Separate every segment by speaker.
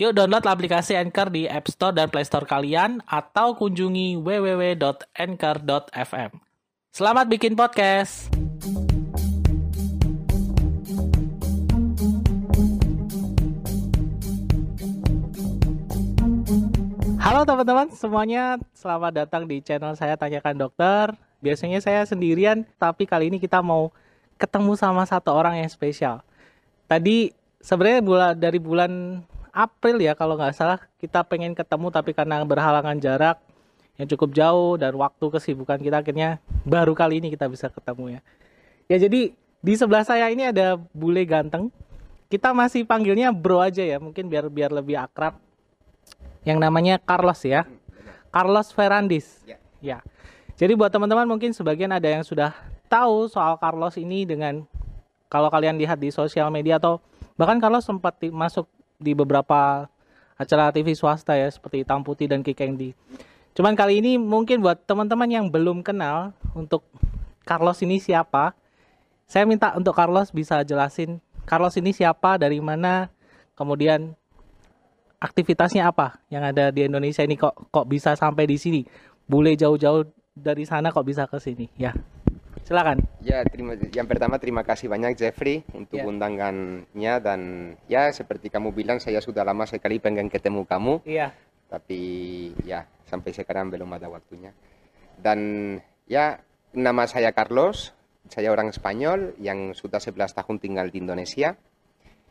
Speaker 1: Yuk download aplikasi Anchor di App Store dan Play Store kalian atau kunjungi www.anchor.fm. Selamat bikin podcast. Halo teman-teman semuanya, selamat datang di channel saya Tanyakan Dokter. Biasanya saya sendirian, tapi kali ini kita mau ketemu sama satu orang yang spesial. Tadi sebenarnya bulan dari bulan April ya kalau nggak salah kita pengen ketemu tapi karena berhalangan jarak yang cukup jauh dan waktu kesibukan kita akhirnya baru kali ini kita bisa ketemu ya. Ya jadi di sebelah saya ini ada bule ganteng. Kita masih panggilnya bro aja ya, mungkin biar biar lebih akrab. Yang namanya Carlos ya. Carlos Ferrandis. Ya. ya. Jadi buat teman-teman mungkin sebagian ada yang sudah tahu soal Carlos ini dengan kalau kalian lihat di sosial media atau bahkan Carlos sempat masuk di beberapa acara TV swasta ya seperti Hitam Putih dan Kikendi. Cuman kali ini mungkin buat teman-teman yang belum kenal untuk Carlos ini siapa, saya minta untuk Carlos bisa jelasin Carlos ini siapa, dari mana, kemudian aktivitasnya apa yang ada di Indonesia ini kok kok bisa sampai di sini. Boleh jauh-jauh dari sana kok bisa ke sini ya. Silakan.
Speaker 2: Ya, terima, yang pertama terima kasih banyak Jeffrey untuk ya. undangannya dan ya seperti kamu bilang saya sudah lama sekali pengen ketemu kamu.
Speaker 1: Iya.
Speaker 2: Tapi ya sampai sekarang belum ada waktunya. Dan ya nama saya Carlos, saya orang Spanyol yang sudah 11 tahun tinggal di Indonesia.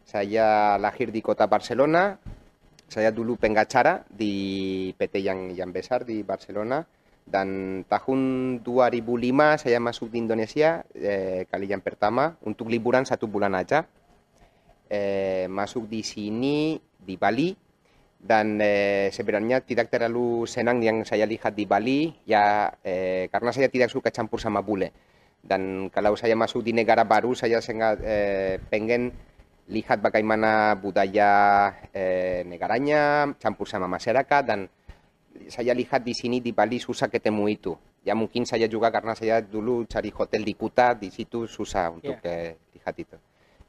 Speaker 2: Saya lahir di kota Barcelona. Saya dulu pengacara di PT yang yang besar di Barcelona dan tahun 2005 saya masuk di Indonesia eh, kali yang pertama untuk liburan satu bulan aja. Eh, masuk di sini di Bali. Dan eh, sebenarnya tidak terlalu senang yang saya lihat di Bali ya eh, karena saya tidak suka campur sama bule. Dan kalau saya masuk di negara baru saya sangat eh, pengen lihat bagaimana budaya eh, negaranya campur sama masyarakat dan saya lihat di sini di Bali susah ketemu itu. Ya mungkin saya juga karena saya dulu cari hotel di Kuta, di situ susah untuk yeah. lihat itu.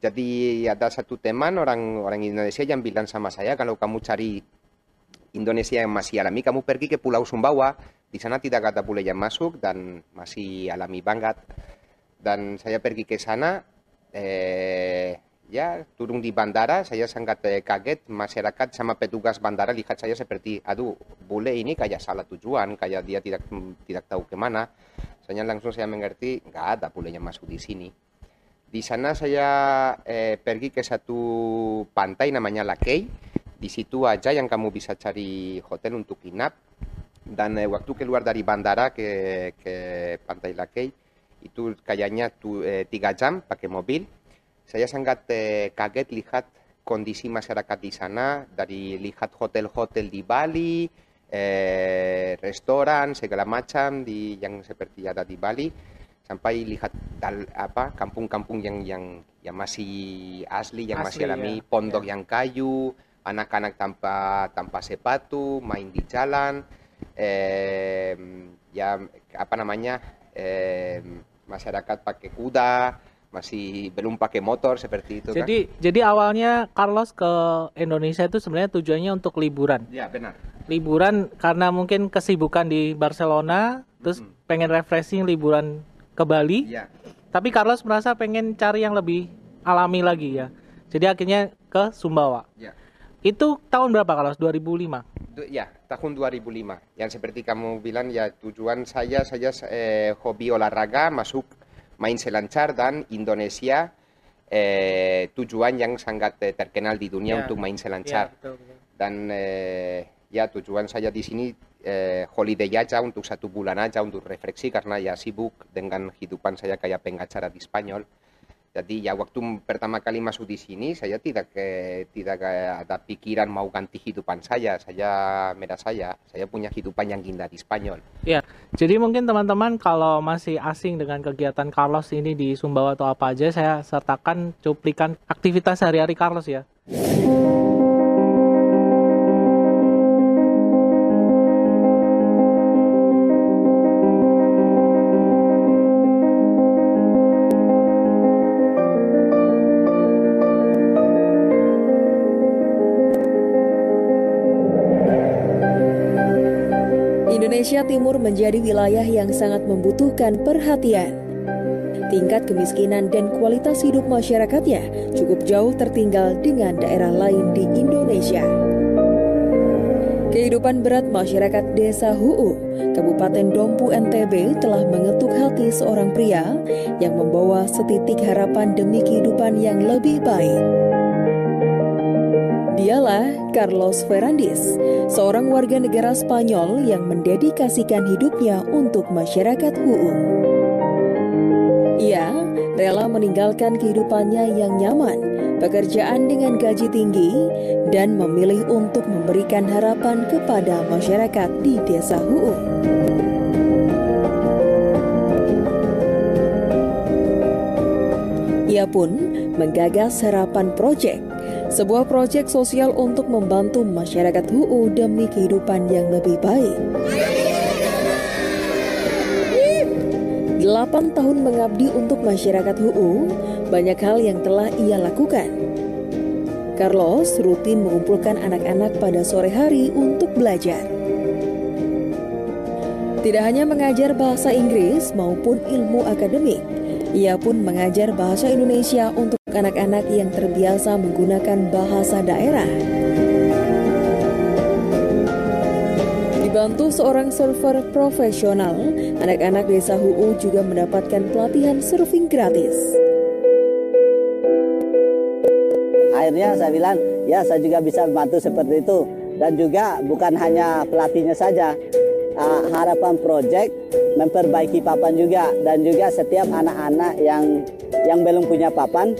Speaker 2: Jadi ada satu teman orang orang Indonesia yang bilang sama saya kalau kamu cari Indonesia yang masih alami, kamu pergi ke Pulau Sumbawa, di sana tidak ada bule yang masuk dan masih alami banget. Dan saya pergi ke sana, eh, ya turun di bandara saya sangat eh, kaget masyarakat sama petugas bandara lihat saya seperti aduh bule ini kayak salah tujuan kayak dia tidak tidak tahu ke mana. Saya langsung saya mengerti nggak ada bule masuk di sini. Di sana saya eh, pergi ke satu pantai namanya Lakey di situ aja yang kamu bisa cari hotel untuk inap dan eh, waktu keluar dari bandara ke ke pantai Lakey itu kayaknya tu, eh, tiga jam pakai mobil saya sangat eh, kaget lihat kondisi masyarakat di sana dari lihat hotel-hotel di Bali, eh, restoran segala macam di yang seperti ada di Bali sampai lihat dal, apa kampung-kampung yang yang yang masih asli yang asli, masih alami ya. pondok ya. yang kayu anak-anak tanpa tanpa sepatu main di jalan eh, ya apa namanya eh, masyarakat pakai kuda masih belum pakai motor seperti itu
Speaker 1: jadi kan? jadi awalnya Carlos ke Indonesia itu sebenarnya tujuannya untuk liburan
Speaker 2: ya benar
Speaker 1: liburan karena mungkin kesibukan di Barcelona terus mm -hmm. pengen refreshing liburan ke Bali ya. tapi Carlos merasa pengen cari yang lebih alami lagi ya jadi akhirnya ke Sumbawa ya. itu tahun berapa Carlos 2005
Speaker 2: ya tahun 2005 yang seperti kamu bilang ya tujuan saya saya eh, hobi olahraga masuk main selancar dan Indonesia eh, tujuan yang sangat eh, terkenal di dunia yeah. untuk main selancar. Yeah, betul, betul. Dan eh, ya tujuan saya di sini eh, holiday aja untuk satu bulan aja untuk refleksi karena ya sibuk dengan kehidupan saya kayak pengacara di Spanyol. Jadi ya waktu pertama kali masuk di sini saya tidak ke, tidak ada pikiran mau ganti kehidupan saya. Saya merasa saya saya punya kehidupan yang indah di Spanyol.
Speaker 1: Ya, jadi mungkin teman-teman kalau masih asing dengan kegiatan Carlos ini di Sumbawa atau apa aja, saya sertakan cuplikan aktivitas sehari-hari Carlos ya.
Speaker 3: Timur menjadi wilayah yang sangat membutuhkan perhatian. Tingkat kemiskinan dan kualitas hidup masyarakatnya cukup jauh tertinggal dengan daerah lain di Indonesia. Kehidupan berat masyarakat Desa Huu, Kabupaten Dompu NTB telah mengetuk hati seorang pria yang membawa setitik harapan demi kehidupan yang lebih baik. Dialah Carlos Ferrandis, seorang warga negara Spanyol yang mendedikasikan hidupnya untuk masyarakat HUU. Ia rela meninggalkan kehidupannya yang nyaman, pekerjaan dengan gaji tinggi, dan memilih untuk memberikan harapan kepada masyarakat di desa HUU. Ia pun menggagas Harapan Project sebuah proyek sosial untuk membantu masyarakat HUU demi kehidupan yang lebih baik. Delapan tahun mengabdi untuk masyarakat HUU, banyak hal yang telah ia lakukan. Carlos rutin mengumpulkan anak-anak pada sore hari untuk belajar. Tidak hanya mengajar bahasa Inggris maupun ilmu akademik, ia pun mengajar bahasa Indonesia untuk anak-anak yang terbiasa menggunakan bahasa daerah. Dibantu seorang server profesional, anak-anak desa HUU juga mendapatkan pelatihan surfing gratis.
Speaker 4: Akhirnya saya bilang, ya saya juga bisa membantu seperti itu. Dan juga bukan hanya pelatihnya saja, uh, harapan project memperbaiki papan juga dan juga setiap anak-anak yang yang belum punya papan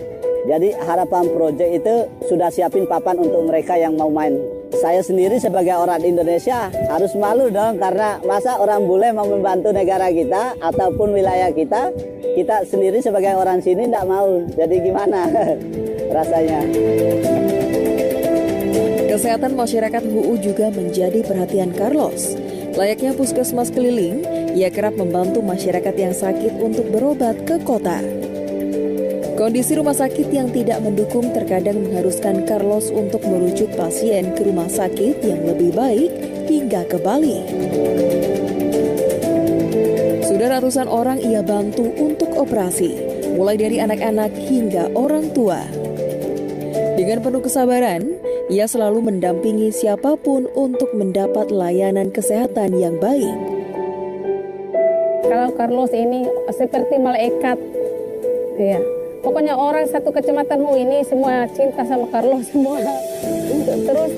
Speaker 4: jadi harapan project itu sudah siapin papan untuk mereka yang mau main. Saya sendiri sebagai orang Indonesia harus malu dong karena masa orang bule mau membantu negara kita ataupun wilayah kita, kita sendiri sebagai orang sini tidak mau. Jadi gimana rasanya?
Speaker 3: Kesehatan masyarakat HUU juga menjadi perhatian Carlos. Layaknya puskesmas keliling, ia kerap membantu masyarakat yang sakit untuk berobat ke kota. Kondisi rumah sakit yang tidak mendukung terkadang mengharuskan Carlos untuk merujuk pasien ke rumah sakit yang lebih baik hingga ke Bali. Sudah ratusan orang ia bantu untuk operasi, mulai dari anak-anak hingga orang tua. Dengan penuh kesabaran, ia selalu mendampingi siapa pun untuk mendapat layanan kesehatan yang baik.
Speaker 5: Kalau Carlos ini seperti malaikat, ya Pokoknya orang satu kecamatan Hu ini semua cinta sama Carlos semua. Terus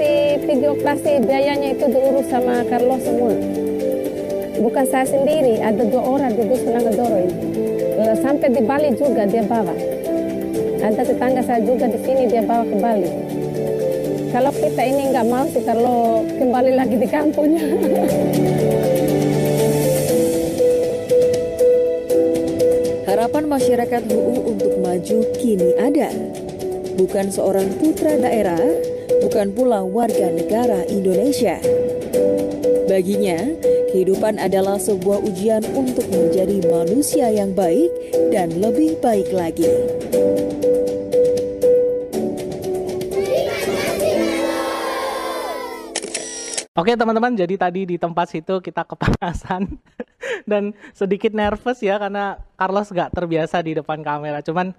Speaker 5: pergi operasi biayanya itu diurus sama Carlos semua. Bukan saya sendiri, ada dua orang di Dusun Doro ini. Sampai di Bali juga dia bawa. Ada tetangga saya juga di sini dia bawa ke Bali. Kalau kita ini nggak mau sih kalau kembali lagi di kampungnya.
Speaker 3: Harapan masyarakat HUU untuk maju kini ada. Bukan seorang putra daerah, bukan pula warga negara Indonesia. Baginya, kehidupan adalah sebuah ujian untuk menjadi manusia yang baik dan lebih baik lagi.
Speaker 1: Oke teman-teman, jadi tadi di tempat situ kita kepanasan dan sedikit nervous ya karena Carlos gak terbiasa di depan kamera. Cuman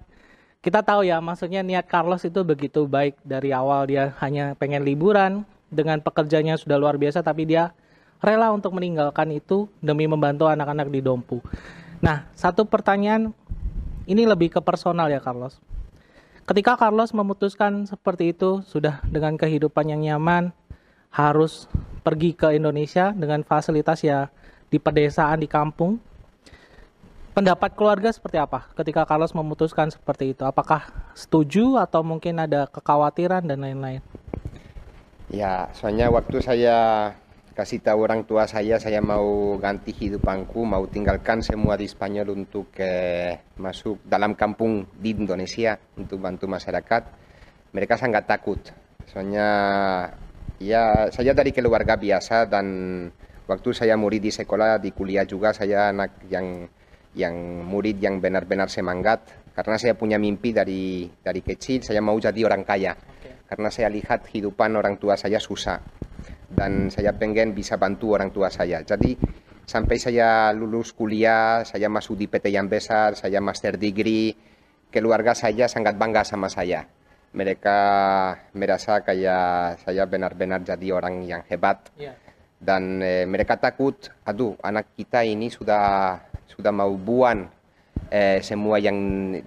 Speaker 1: kita tahu ya, maksudnya niat Carlos itu begitu baik dari awal dia hanya pengen liburan dengan pekerjaannya sudah luar biasa, tapi dia rela untuk meninggalkan itu demi membantu anak-anak di Dompu. Nah, satu pertanyaan ini lebih ke personal ya Carlos. Ketika Carlos memutuskan seperti itu, sudah dengan kehidupan yang nyaman, harus pergi ke Indonesia dengan fasilitas ya di pedesaan di kampung. pendapat keluarga seperti apa ketika Carlos memutuskan seperti itu? Apakah setuju atau mungkin ada kekhawatiran dan lain-lain?
Speaker 2: Ya, soalnya waktu saya kasih tahu orang tua saya saya mau ganti hidupanku, mau tinggalkan semua di Spanyol untuk eh, masuk dalam kampung di Indonesia untuk bantu masyarakat. Mereka sangat takut. Soalnya ya saya dari keluarga biasa dan waktu saya murid di sekolah di kuliah juga saya anak yang yang murid yang benar-benar semangat karena saya punya mimpi dari dari kecil saya mau jadi orang kaya karena saya lihat kehidupan orang tua saya susah dan saya pengen bisa bantu orang tua saya. Jadi sampai saya lulus kuliah, saya masuk di PT yang besar, saya master degree, keluarga saya sangat bangga sama saya. Mereka merasa kayak saya benar-benar jadi orang yang hebat.
Speaker 1: Iya.
Speaker 2: Dan eh, mereka takut, aduh anak kita ini sudah sudah mau buang eh, semua yang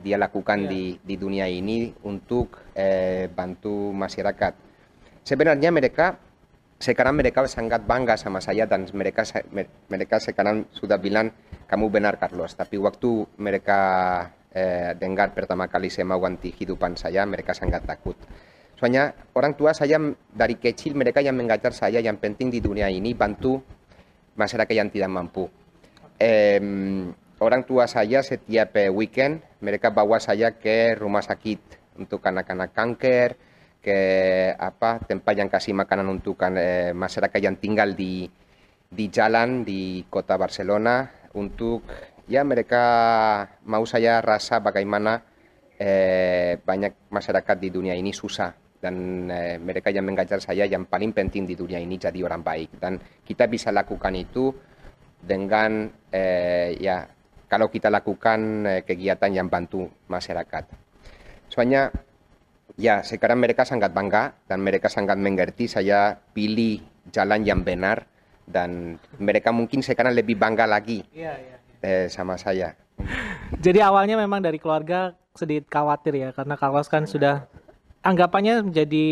Speaker 2: dia lakukan
Speaker 1: Iya.
Speaker 2: di, di dunia ini untuk eh, bantu masyarakat. Sebenarnya mereka sekarang mereka sangat bangga sama saya dan mereka me- mereka sekarang sudah bilang kamu benar Carlos tapi waktu mereka eh, dengar pertama kali saya mau ganti kehidupan saya mereka sangat takut. Soalnya orang tua saya dari kecil mereka yang mengajar saya yang penting di dunia ini bantu masyarakat yang tidak mampu. Em, orang tua saya setiap eh, weekend mereka bawa saya ke rumah sakit untuk anak-anak kanker ke apa tempat yang kasih makanan untuk eh, masyarakat yang tinggal di di jalan di kota Barcelona untuk ya mereka mau saya rasa bagaimana eh, banyak masyarakat di dunia ini susah dan eh, mereka yang mengajar saya yang paling penting di dunia ini jadi orang baik dan kita bisa lakukan itu dengan eh, ya kalau kita lakukan eh, kegiatan yang bantu masyarakat. Soalnya ya sekarang mereka sangat bangga dan mereka sangat mengerti saya pilih jalan yang benar dan mereka mungkin sekarang lebih bangga lagi
Speaker 1: Iya, iya.
Speaker 2: Eh, sama saya.
Speaker 1: Jadi awalnya memang dari keluarga sedikit khawatir ya karena Carlos kan sudah anggapannya menjadi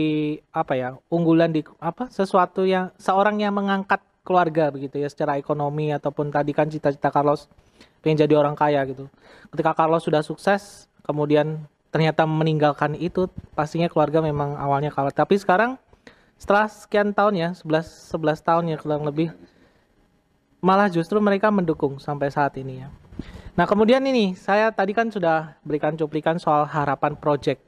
Speaker 1: apa ya unggulan di apa sesuatu yang seorang yang mengangkat keluarga begitu ya secara ekonomi ataupun tadi kan cita-cita Carlos pengen jadi orang kaya gitu. Ketika Carlos sudah sukses kemudian ternyata meninggalkan itu pastinya keluarga memang awalnya kalah. Tapi sekarang setelah sekian tahun ya 11 11 tahun ya kurang lebih malah justru mereka mendukung sampai saat ini ya. Nah, kemudian ini saya tadi kan sudah berikan cuplikan soal harapan project.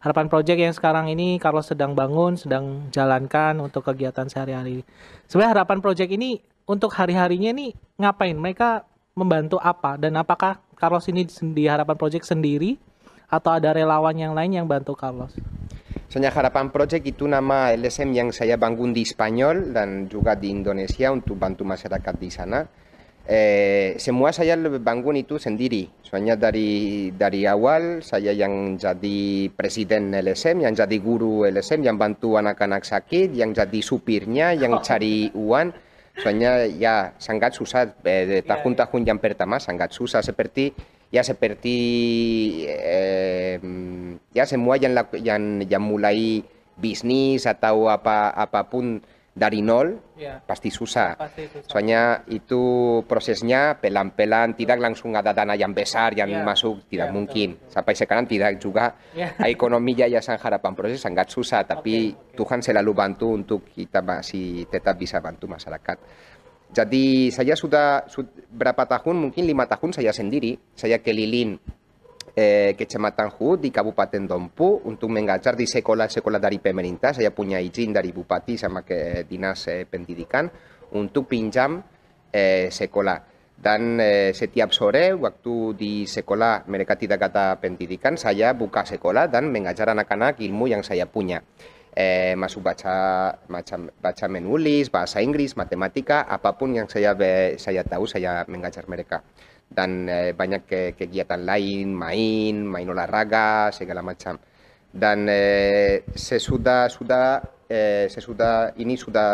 Speaker 1: Harapan project yang sekarang ini Carlos sedang bangun, sedang jalankan untuk kegiatan sehari-hari. Sebenarnya harapan project ini untuk hari-harinya ini ngapain? Mereka membantu apa? Dan apakah Carlos ini di harapan project sendiri atau ada relawan yang lain yang bantu Carlos?
Speaker 2: Soalnya Harapan Project itu nama LSM yang saya bangun di Spanyol dan juga di Indonesia untuk bantu masyarakat di sana. Eh, semua saya bangun itu sendiri. Soalnya dari dari awal saya yang jadi presiden LSM, yang jadi guru LSM, yang bantu anak-anak sakit, yang jadi supirnya, yang cari uang. Soalnya ya sangat susah eh, de tahun-tahun yang pertama sangat susah seperti ya seperti eh, ya semua yang yang yang mulai bisnis atau apa apa pun dari nol
Speaker 1: Ya,
Speaker 2: pasti susah.
Speaker 1: pasti susah.
Speaker 2: Soalnya itu prosesnya pelan-pelan, tidak langsung ada dana yang besar yang
Speaker 1: Ya,
Speaker 2: masuk, tidak
Speaker 1: ya,
Speaker 2: mungkin. Sampai sekarang tidak juga.
Speaker 1: Ya.
Speaker 2: Ekonomi Yayasan Harapan Proses sangat susah, tapi Tuhan selalu bantu untuk kita masih tetap bisa bantu masyarakat. Jadi saya sudah su- berapa tahun, mungkin lima tahun saya sendiri, saya keliling eh, Kecamatan Hud di Kabupaten Dompu untuk mengajar di sekolah-sekolah dari pemerintah. Saya punya izin dari Bupati sama ke Dinas eh, Pendidikan untuk pinjam eh, sekolah. Dan eh, setiap sore waktu di sekolah mereka tidak ada pendidikan, saya buka sekolah dan mengajar anak-anak ilmu yang saya punya. Eh, masuk baca, macam baca menulis, bahasa Inggris, matematika, apa pun yang saya saya tahu saya mengajar mereka dan eh, banyak ke- kegiatan lain, main, main olahraga, segala macam. Dan eh, sesudah sudah eh, sesudah ini sudah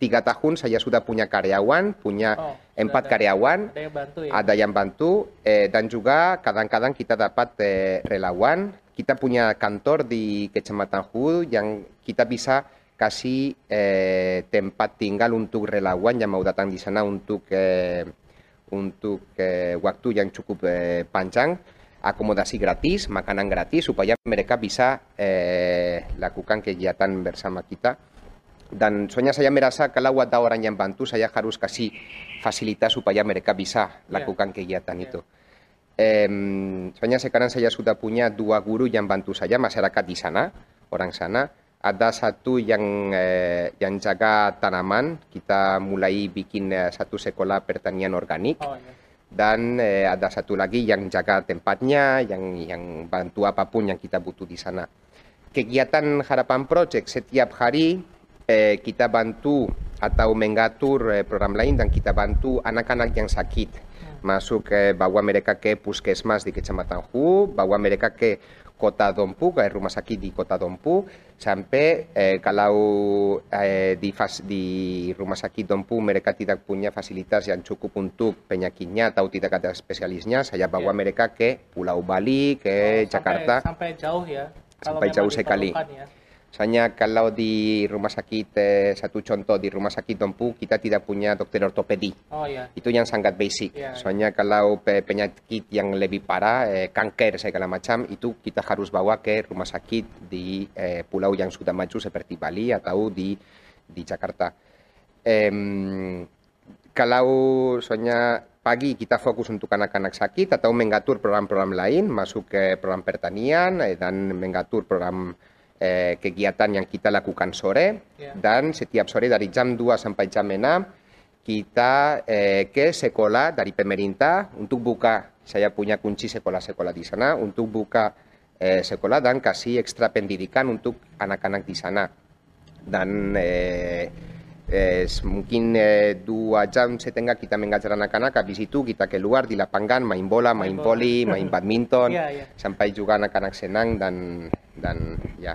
Speaker 2: tiga tahun saya sudah punya karyawan, punya
Speaker 1: Oh,
Speaker 2: empat
Speaker 1: ada-
Speaker 2: karyawan,
Speaker 1: Ada yang bantu ya?
Speaker 2: ada yang bantu eh, dan juga kadang-kadang kita dapat eh, relawan. Kita punya kantor di Kecamatan Hud yang kita bisa kasih eh, tempat tinggal untuk relawan yang mau datang di sana untuk eh, untuk eh, waktu yang cukup eh, panjang, akomodasi gratis, makanan gratis supaya mereka bisa eh, lakukan kegiatan bersama kita. Dan soalnya saya merasa kalau ada orang yang bantu, saya harus kasih fasilitas supaya mereka bisa
Speaker 1: Ya.
Speaker 2: lakukan kegiatan
Speaker 1: Ya.
Speaker 2: itu. Em, soalnya sekarang saya sudah punya dua guru yang bantu saya, masyarakat di sana, orang sana. Ada satu yang eh, yang jaga tanaman, kita mulai bikin eh, satu sekolah pertanian organik
Speaker 1: Oh, ya.
Speaker 2: dan eh, ada satu lagi yang jaga tempatnya, yang yang bantu apa pun yang kita butuh di sana. Kegiatan Harapan Project setiap hari eh, kita bantu atau mengatur eh, program lain dan kita bantu anak-anak yang sakit. Masuk eh, bawa mereka ke puskesmas di Kecamatan Hu, bawa mereka ke Kota Dompu, ke rumah sakit di Kota Dompu, sampai eh, kalau eh, di, fas- di rumah sakit Dompu mereka tidak punya fasilitas yang cukup untuk penyakitnya atau tidak ada spesialisnya, saya bawa
Speaker 1: Ya.
Speaker 2: mereka ke Pulau Bali, ke
Speaker 1: Oh, sampai-
Speaker 2: Jakarta.
Speaker 1: Sampai jauh ya.
Speaker 2: Sampai jauh sekali.
Speaker 1: ya.
Speaker 2: Soalnya kalau di rumah sakit, eh, satu contoh di rumah sakit Dompu, kita tidak punya dokter ortopedi.
Speaker 1: Oh ya.
Speaker 2: Itu yang sangat basic.
Speaker 1: Iya,
Speaker 2: Soalnya kalau pe- penyakit yang lebih parah, eh, kanker segala macam, itu kita harus bawa ke rumah sakit di eh, pulau yang sudah maju seperti Bali atau di di Jakarta. Em, kalau soalnya pagi kita fokus untuk anak-anak sakit atau mengatur program-program lain, masuk ke program pertanian eh, dan mengatur program eh, kegiatan yang kita lakukan sore.
Speaker 1: Ya.
Speaker 2: Dan setiap sore dari jam 2 sampai jam 6 kita eh, ke sekolah dari pemerintah untuk buka. Saya punya kunci sekolah-sekolah di sana untuk buka eh, sekolah dan kasih ekstra pendidikan untuk anak-anak di sana. Dan eh, eh, mungkin eh, dua jam setengah kita mengajar anak-anak, habis itu kita keluar di lapangan main bola, main voli, main badminton,
Speaker 1: Iya, iya.
Speaker 2: sampai juga anak-anak senang dan dan ya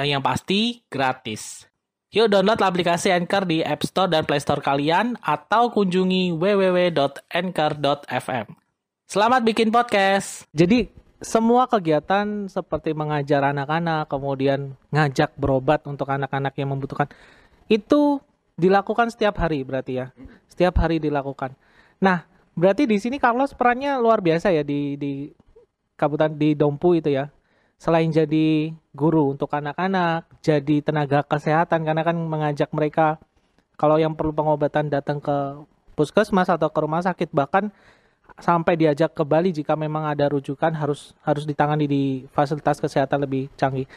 Speaker 1: Dan yang pasti, gratis. Yuk download aplikasi Anchor di App Store dan Play Store kalian atau kunjungi www.anchor.fm. Selamat bikin podcast. Jadi semua kegiatan seperti mengajar anak-anak, kemudian ngajak berobat untuk anak-anak yang membutuhkan itu dilakukan setiap hari berarti ya. Setiap hari dilakukan. Nah, berarti di sini Carlos perannya luar biasa ya di di kabupaten di Dompu itu ya selain jadi guru untuk anak-anak, jadi tenaga kesehatan karena kan mengajak mereka kalau yang perlu pengobatan datang ke puskesmas atau ke rumah sakit bahkan sampai diajak ke Bali jika memang ada rujukan harus harus ditangani di fasilitas kesehatan lebih canggih.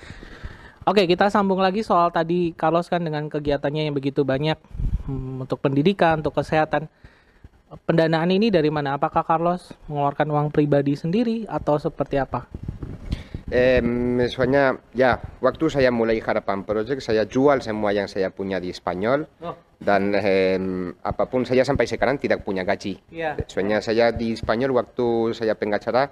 Speaker 1: Oke, kita sambung lagi soal tadi Carlos kan dengan kegiatannya yang begitu banyak hmm, untuk pendidikan, untuk kesehatan. Pendanaan ini dari mana? Apakah Carlos mengeluarkan uang pribadi sendiri atau seperti apa?
Speaker 2: Em, soalnya ya waktu saya mulai Harapan Project saya jual semua yang saya punya di Spanyol
Speaker 1: Oh,
Speaker 2: dan em, apa pun saya sampai sekarang tidak punya gaji.
Speaker 1: iya.
Speaker 2: Soalnya saya di Spanyol waktu saya pengacara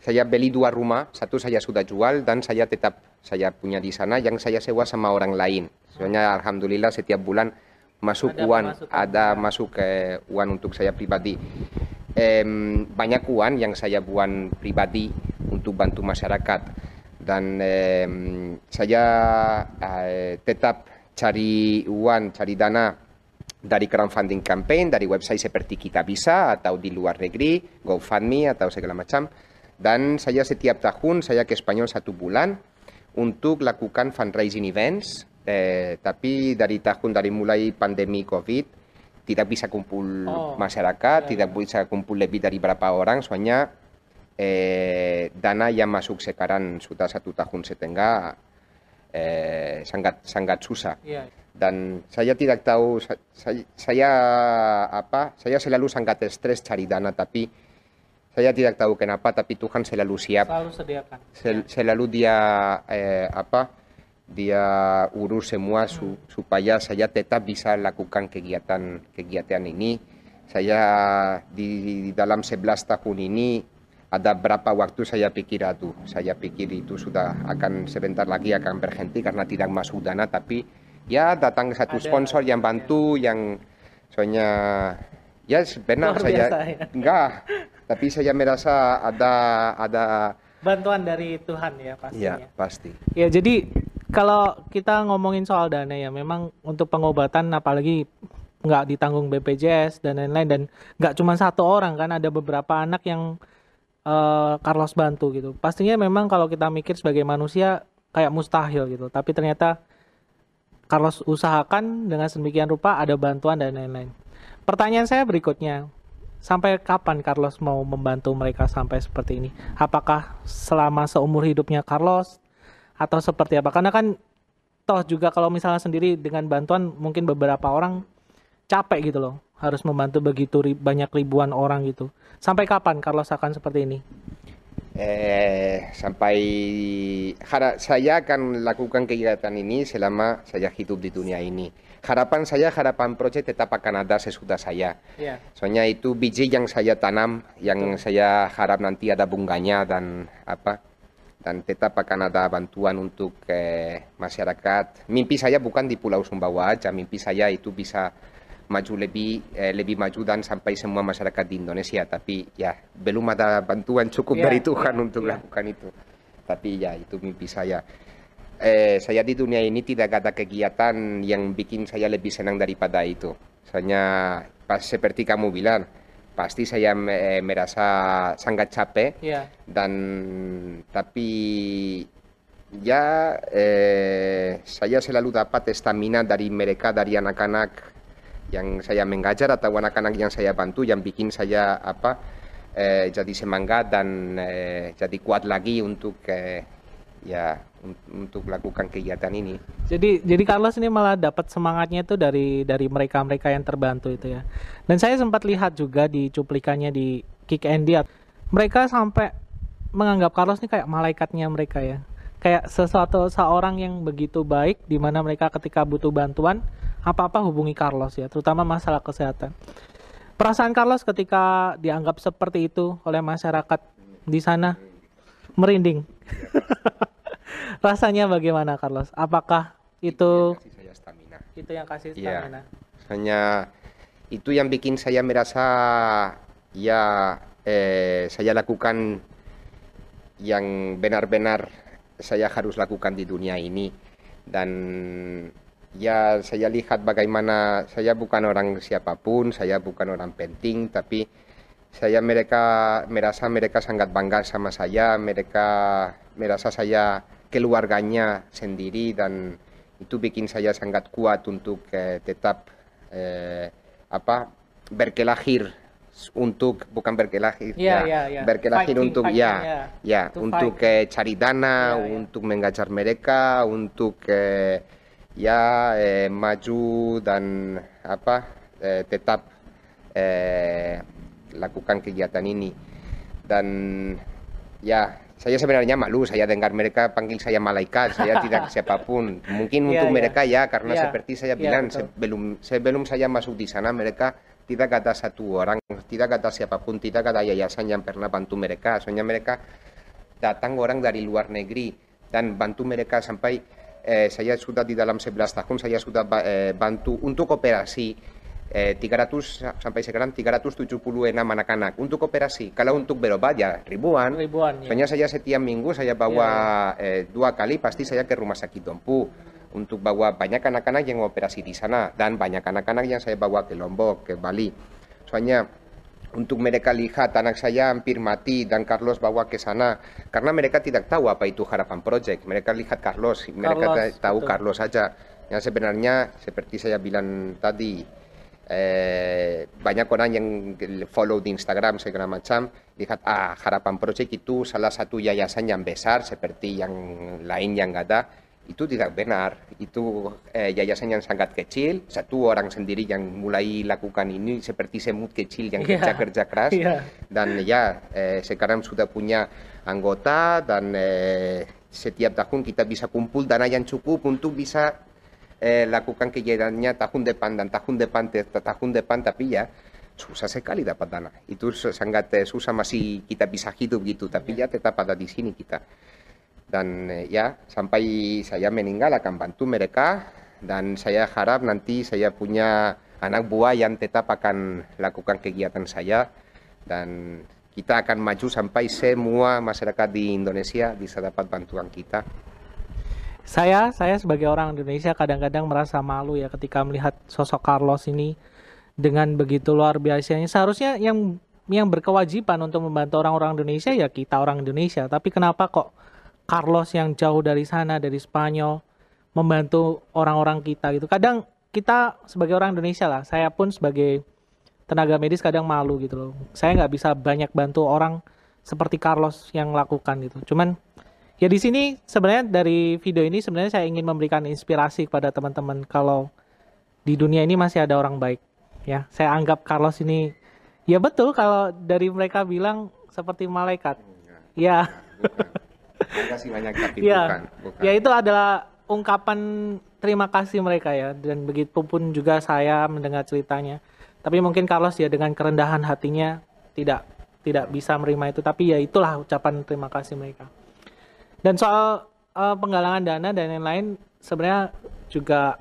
Speaker 2: saya beli dua rumah, satu saya sudah jual dan saya tetap saya punya di sana yang saya sewa sama orang lain. Soalnya alhamdulillah setiap bulan masuk
Speaker 1: Ada
Speaker 2: uang,
Speaker 1: pemasukan.
Speaker 2: ada masuk eh, uang untuk saya pribadi. Em, banyak uang yang saya buat pribadi untuk bantu masyarakat dan em, saya eh, tetap cari uang, cari dana dari crowdfunding campaign, dari website seperti Kita Bisa atau di luar negeri, GoFundMe atau segala macam. Dan saya setiap tahun saya ke Spanyol satu bulan untuk lakukan fundraising events. Eh, tapi dari tahun dari mulai pandemi COVID tidak bisa kumpul
Speaker 1: Oh,
Speaker 2: masyarakat,
Speaker 1: ya,
Speaker 2: tidak bisa kumpul lebih dari berapa orang, soalnya eh, dana yang masuk sekarang sudah satu tahun setengah eh, sangat sangat susah
Speaker 1: Iya.
Speaker 2: dan saya tidak tahu sa- saya, apa saya selalu sangat stres cari dana tapi saya tidak tahu kenapa tapi Tuhan selalu siap.
Speaker 1: Selalu sediakan.
Speaker 2: Sel- selalu dia eh, apa dia urus semua su- supaya saya tetap bisa lakukan kegiatan kegiatan ini. Saya di, di dalam 11 tahun ini ada berapa waktu saya pikir aduh saya pikir itu sudah akan sebentar lagi akan berhenti karena tidak masuk dana tapi ya datang satu
Speaker 1: Ada,
Speaker 2: sponsor yang bantu yang soalnya ya benar
Speaker 1: Luar
Speaker 2: saya
Speaker 1: biasa, ya.
Speaker 2: enggak tapi saya merasa ada ada
Speaker 1: Bantuan dari Tuhan ya pastinya.
Speaker 2: ya pasti
Speaker 1: Ya, jadi kalau kita ngomongin soal dana ya, memang untuk pengobatan apalagi nggak ditanggung BPJS dan lain-lain dan nggak cuma satu orang kan, ada beberapa anak yang eh, Carlos bantu gitu. Pastinya memang kalau kita mikir sebagai manusia kayak mustahil gitu, tapi ternyata Carlos usahakan dengan sedemikian rupa ada bantuan dan lain-lain. Pertanyaan saya berikutnya, sampai kapan Carlos mau membantu mereka sampai seperti ini? Apakah selama seumur hidupnya Carlos atau seperti apa? Karena kan toh juga kalau misalnya sendiri dengan bantuan mungkin beberapa orang capek gitu loh, harus membantu begitu ri- banyak ribuan orang gitu. Sampai kapan Carlos akan seperti ini?
Speaker 2: Eh, sampai hara- saya akan lakukan kegiatan ini selama saya hidup di dunia ini. Harapan saya, harapan project tetap akan ada sesudah saya.
Speaker 1: Iya.
Speaker 2: Soalnya itu biji yang saya tanam, yang saya harap nanti ada bunganya dan apa, dan tetap akan ada bantuan untuk eh, masyarakat. Mimpi saya bukan di Pulau Sumbawa aja, mimpi saya itu bisa maju lebih eh, lebih maju dan sampai semua masyarakat di Indonesia. Tapi ya belum ada bantuan cukup
Speaker 1: Iya,
Speaker 2: dari Tuhan
Speaker 1: iya,
Speaker 2: untuk
Speaker 1: iya.
Speaker 2: lakukan itu. Tapi ya itu mimpi saya. Eh, saya di dunia ini tidak ada kegiatan yang bikin saya lebih senang daripada itu. Soalnya pas seperti kamu bilang, pasti saya me- merasa sangat capek
Speaker 1: Iya.
Speaker 2: dan tapi ya eh, saya selalu dapat stamina dari mereka dari anak-anak yang saya mengajar atau anak-anak yang saya bantu yang bikin saya apa eh, jadi semangat dan eh, jadi kuat lagi untuk eh, ya un- untuk lakukan kegiatan ini.
Speaker 1: Jadi jadi Carlos ini malah dapat semangatnya itu dari dari mereka-mereka yang terbantu itu ya. Dan saya sempat lihat juga di cuplikannya di Kick Andy mereka sampai menganggap Carlos ini kayak malaikatnya mereka ya. Kayak sesuatu seorang yang begitu baik di mana mereka ketika butuh bantuan apa-apa hubungi Carlos ya, terutama masalah kesehatan. Perasaan Carlos ketika dianggap seperti itu oleh masyarakat di sana merinding. Rasanya bagaimana Carlos? Apakah itu
Speaker 2: Kasih saya stamina.
Speaker 1: itu yang kasih
Speaker 2: Iya.
Speaker 1: stamina?
Speaker 2: Hanya itu yang bikin saya merasa ya eh, saya lakukan yang benar-benar saya harus lakukan di dunia ini dan ya saya lihat bagaimana saya bukan orang siapa pun, saya bukan orang penting, tapi saya mereka merasa mereka sangat bangga sama saya, mereka merasa saya keluarganya sendiri dan itu bikin saya sangat kuat untuk eh, tetap eh, apa berkelahir untuk bukan berkelahir
Speaker 1: Iya, iya, iya.
Speaker 2: berkelahir
Speaker 1: Fighting,
Speaker 2: untuk
Speaker 1: fighting,
Speaker 2: ya
Speaker 1: ya.
Speaker 2: ya untuk eh, cari dana
Speaker 1: iya.
Speaker 2: untuk mengajar mereka untuk eh, ya eh, maju dan apa eh, tetap eh, lakukan kegiatan ini dan ya saya sebenarnya malu saya dengar mereka panggil saya malaikat saya tidak siapa pun mungkin
Speaker 1: Iya,
Speaker 2: untuk
Speaker 1: iya.
Speaker 2: mereka ya karena
Speaker 1: Iya,
Speaker 2: seperti saya
Speaker 1: iya,
Speaker 2: bilang
Speaker 1: betul.
Speaker 2: sebelum sebelum saya masuk di sana mereka tidak ada satu orang tidak ada siapa pun tidak ada yayasan yang pernah bantu mereka soalnya mereka datang orang dari luar negeri dan bantu mereka sampai saya sudah di dalam 11 tahun saya sudah ba- bantu untuk operasi eh, 300 sampai sekarang 376 anak-anak untuk operasi kalau untuk berobat ya ribuan.
Speaker 1: Ribuan ya.
Speaker 2: Soalnya saya setiap minggu saya bawa eh, dua kali pasti saya ke rumah sakit Dompu. Untuk bawa banyak anak-anak yang operasi di sana dan banyak anak-anak yang saya bawa ke Lombok, ke Bali. Soalnya untuk mereka lihat anak saya hampir mati dan Carlos bawa ke sana karena mereka tidak tahu apa itu harapan project. Mereka lihat Carlos, mereka
Speaker 1: Carlos,
Speaker 2: ta- tahu
Speaker 1: betul.
Speaker 2: Carlos saja. Yang sebenarnya seperti saya bilang tadi eh, banyak orang yang follow di Instagram segala macam lihat ah harapan project itu salah satu yayasan yang besar seperti yang lain yang ada itu tidak benar itu eh, yayasan yang sangat kecil satu orang sendiri yang mulai lakukan ini seperti semut kecil yang
Speaker 1: Iya.
Speaker 2: kerja kerja keras
Speaker 1: Iya.
Speaker 2: dan ya eh, sekarang sudah punya anggota dan eh, setiap tahun kita bisa kumpul dana yang cukup untuk bisa eh, lakukan kegiatannya tahun depan dan tahun depan tahun depan tapi ya susah sekali dapat dana. Itu sangat eh, susah masih kita bisa hidup gitu, tapi ya tetap ada di sini kita. Dan eh, ya sampai saya meninggal akan bantu mereka dan saya harap nanti saya punya anak buah yang tetap akan lakukan kegiatan saya dan kita akan maju sampai semua masyarakat di Indonesia bisa dapat bantuan kita.
Speaker 1: Saya saya sebagai orang Indonesia kadang-kadang merasa malu ya ketika melihat sosok Carlos ini dengan begitu luar biasanya. Seharusnya yang yang berkewajiban untuk membantu orang-orang Indonesia ya kita orang Indonesia. Tapi kenapa kok Carlos yang jauh dari sana dari Spanyol membantu orang-orang kita gitu. Kadang kita sebagai orang Indonesia lah, saya pun sebagai tenaga medis kadang malu gitu loh. Saya nggak bisa banyak bantu orang seperti Carlos yang lakukan gitu. Cuman ya di sini sebenarnya dari video ini sebenarnya saya ingin memberikan inspirasi kepada teman-teman kalau di dunia ini masih ada orang baik ya. Saya anggap Carlos ini ya betul kalau dari mereka bilang seperti malaikat. Ya.
Speaker 2: Terima kasih banyak tapi
Speaker 1: Ya,
Speaker 2: bukan, bukan.
Speaker 1: ya itu adalah ungkapan terima kasih mereka ya dan begitu pun juga saya mendengar ceritanya. Tapi mungkin Carlos ya dengan kerendahan hatinya tidak tidak bisa menerima itu tapi ya itulah ucapan terima kasih mereka. Dan soal eh, penggalangan dana dan lain-lain sebenarnya juga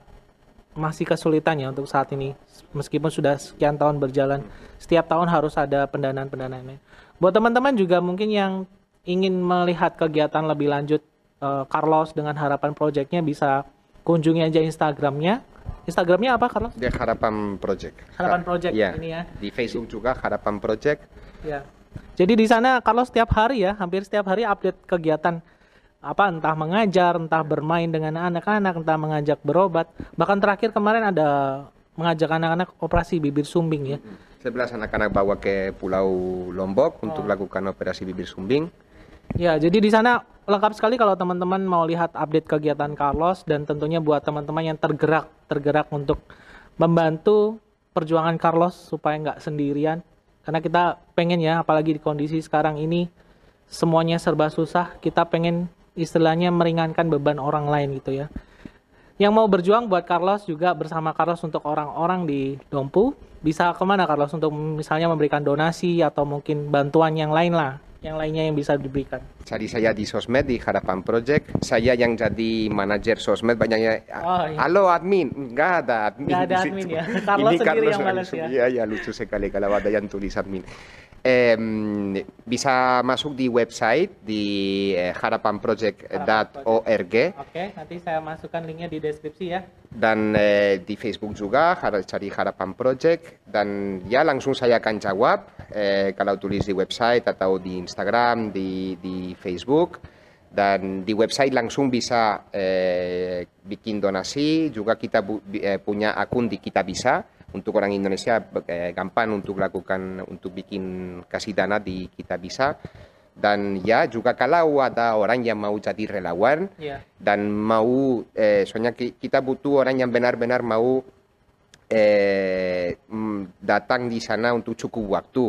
Speaker 1: masih kesulitan ya untuk saat ini meskipun sudah sekian tahun berjalan setiap tahun harus ada pendanaan-pendanaan lain. Buat teman-teman juga mungkin yang ingin melihat kegiatan lebih lanjut eh, Carlos dengan harapan projectnya bisa kunjungi aja Instagramnya. Instagramnya apa Carlos?
Speaker 2: Di Harapan Project.
Speaker 1: Harapan Project
Speaker 2: Ya.
Speaker 1: ini ya.
Speaker 2: Di Facebook juga Harapan Project.
Speaker 1: Ya. Jadi di sana Carlos setiap hari ya, hampir setiap hari update kegiatan apa entah mengajar, entah bermain dengan anak-anak, entah mengajak berobat. Bahkan terakhir kemarin ada mengajak anak-anak operasi bibir sumbing ya.
Speaker 2: 11 anak-anak bawa ke Pulau Lombok untuk
Speaker 1: Oh.
Speaker 2: lakukan operasi bibir sumbing.
Speaker 1: Ya, jadi di sana lengkap sekali kalau teman-teman mau lihat update kegiatan Carlos dan tentunya buat teman-teman yang tergerak, tergerak untuk membantu perjuangan Carlos supaya nggak sendirian. Karena kita pengen ya, apalagi di kondisi sekarang ini semuanya serba susah, kita pengen istilahnya meringankan beban orang lain gitu ya. Yang mau berjuang buat Carlos juga bersama Carlos untuk orang-orang di Dompu bisa ke mana Carlos untuk misalnya memberikan donasi atau mungkin bantuan yang lain lah, yang lainnya yang bisa diberikan.
Speaker 2: Cari saya di sosmed di Harapan Project. Saya yang jadi manajer sosmed banyaknya.
Speaker 1: Oh, iya.
Speaker 2: Halo admin, nggak ada admin.
Speaker 1: Nggak ada admin
Speaker 2: situ.
Speaker 1: ya. Carlos
Speaker 2: Ini
Speaker 1: sendiri
Speaker 2: Carlos
Speaker 1: yang balas ya.
Speaker 2: Iya, iya lucu sekali kalau ada yang tulis admin. Bisa masuk di website di eh, harapanproject.org
Speaker 1: Oke, nanti saya masukkan linknya di deskripsi ya.
Speaker 2: dan eh, di Facebook juga cari Harapan Project dan ya langsung saya akan jawab kalau tulis di website atau di Instagram di di Facebook dan di website langsung bisa eh, bikin donasi juga kita bu- eh, punya akun di kita bisa untuk orang Indonesia eh, gampang untuk lakukan untuk bikin kasih dana di kita bisa dan ya juga kalau ada orang yang mau jadi relawan
Speaker 1: Iya.
Speaker 2: dan mau eh, soalnya ki- kita butuh orang yang benar-benar mau eh, mm, datang di sana untuk cukup waktu.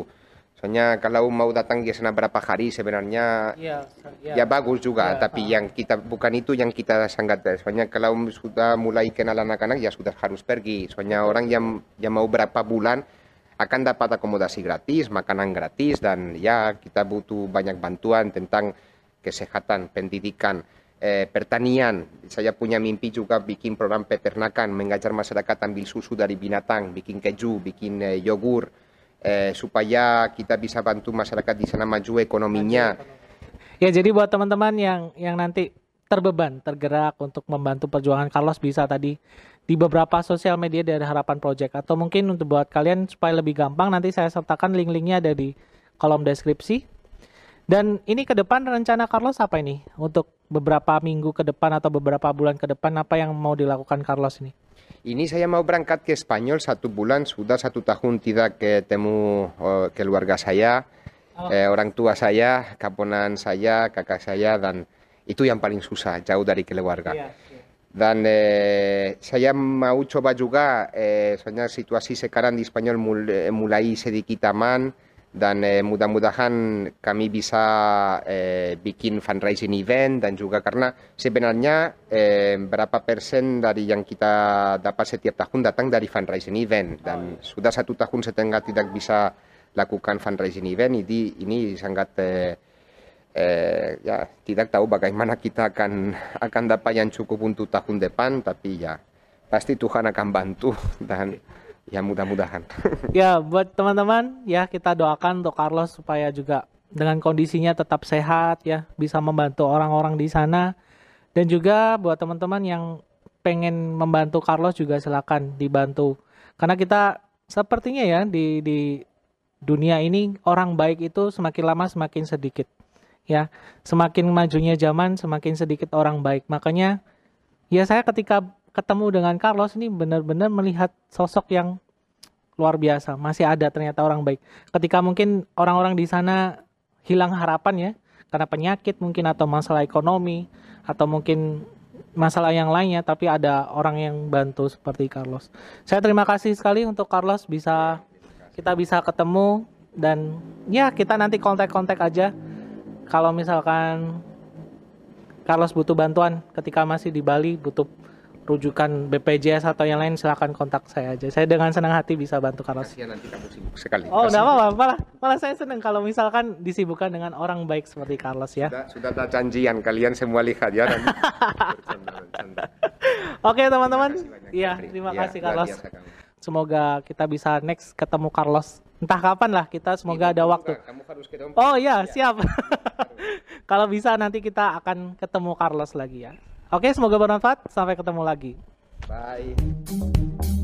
Speaker 2: Soalnya kalau mau datang di sana berapa hari sebenarnya
Speaker 1: Iya,
Speaker 2: ya bagus juga,
Speaker 1: Ya,
Speaker 2: tapi yang kita bukan itu yang kita sangat soalnya kalau sudah mulai kenal anak-anak ya sudah harus pergi. Soalnya orang yang yang mau berapa bulan akan dapat akomodasi gratis, makanan gratis dan ya kita butuh banyak bantuan tentang kesehatan, pendidikan, eh, pertanian. Saya punya mimpi juga bikin program peternakan, mengajar masyarakat ambil susu dari binatang, bikin keju, bikin eh, yogur, eh, supaya kita bisa bantu masyarakat di sana maju ekonominya.
Speaker 1: Ya, jadi buat teman-teman yang yang nanti terbeban, tergerak untuk membantu perjuangan Carlos bisa tadi di beberapa sosial media dari Harapan Project atau mungkin untuk buat kalian supaya lebih gampang nanti saya sertakan link-linknya ada di kolom deskripsi. Dan ini ke depan rencana Carlos apa ini? Untuk beberapa minggu ke depan atau beberapa bulan ke depan apa yang mau dilakukan Carlos ini?
Speaker 2: Ini saya mau berangkat ke Spanyol satu bulan, sudah satu tahun tidak ketemu eh, keluarga saya,
Speaker 1: Oh.
Speaker 2: eh, orang tua saya, kaponan saya, kakak saya, dan itu yang paling susah, jauh dari keluarga.
Speaker 1: Iya,
Speaker 2: Dan eh, saya mau coba juga, eh, soalnya situasi sekarang di Spanyol eh, mulai sedikit aman, dan eh, mudah-mudahan kami bisa eh, bikin fundraising event dan juga karena sebenarnya eh, berapa persen dari yang kita dapat setiap tahun datang dari fundraising event. Dan sudah satu tahun setengah tidak bisa lakukan fundraising event ini ini sangat eh, eh, ya tidak tahu bagaimana kita akan akan dapat yang cukup untuk tahun depan tapi ya pasti Tuhan akan bantu. Dan ya mudah-mudahan.
Speaker 1: ya buat teman-teman ya kita doakan untuk Carlos supaya juga dengan kondisinya tetap sehat ya bisa membantu orang-orang di sana. Dan juga buat teman-teman yang pengen membantu Carlos juga silakan dibantu. Karena kita sepertinya ya di di dunia ini orang baik itu semakin lama semakin sedikit ya. Semakin majunya zaman semakin sedikit orang baik. Makanya ya saya ketika ketemu dengan Carlos ini benar-benar melihat sosok yang luar biasa. Masih ada ternyata orang baik. Ketika mungkin orang-orang di sana hilang harapan ya karena penyakit mungkin atau masalah ekonomi atau mungkin masalah yang lainnya tapi ada orang yang bantu seperti Carlos. Saya terima kasih sekali untuk Carlos bisa kita bisa ketemu dan ya kita nanti kontak-kontak aja kalau misalkan Carlos butuh bantuan ketika masih di Bali butuh rujukan BPJS atau yang lain silahkan kontak saya aja. Saya dengan senang hati bisa bantu Carlos.
Speaker 2: Nanti kamu sibuk sekali.
Speaker 1: Oh, enggak apa-apa. Malah, malah saya senang kalau misalkan disibukkan dengan orang baik seperti Carlos ya.
Speaker 2: Sudah, sudah ada janjian kalian semua lihat ya.
Speaker 1: Oke teman-teman.
Speaker 2: Kasih banyak,
Speaker 1: Iya, terima
Speaker 2: Ya,
Speaker 1: kasih
Speaker 2: luar
Speaker 1: Carlos. Semoga kita bisa next ketemu Carlos. Entah kapan lah kita semoga ada waktu.
Speaker 2: Kamu harus.
Speaker 1: Oh iya, siap. Kalau bisa nanti kita akan ketemu Carlos lagi ya. Oke, semoga bermanfaat. Sampai ketemu lagi.
Speaker 2: Bye.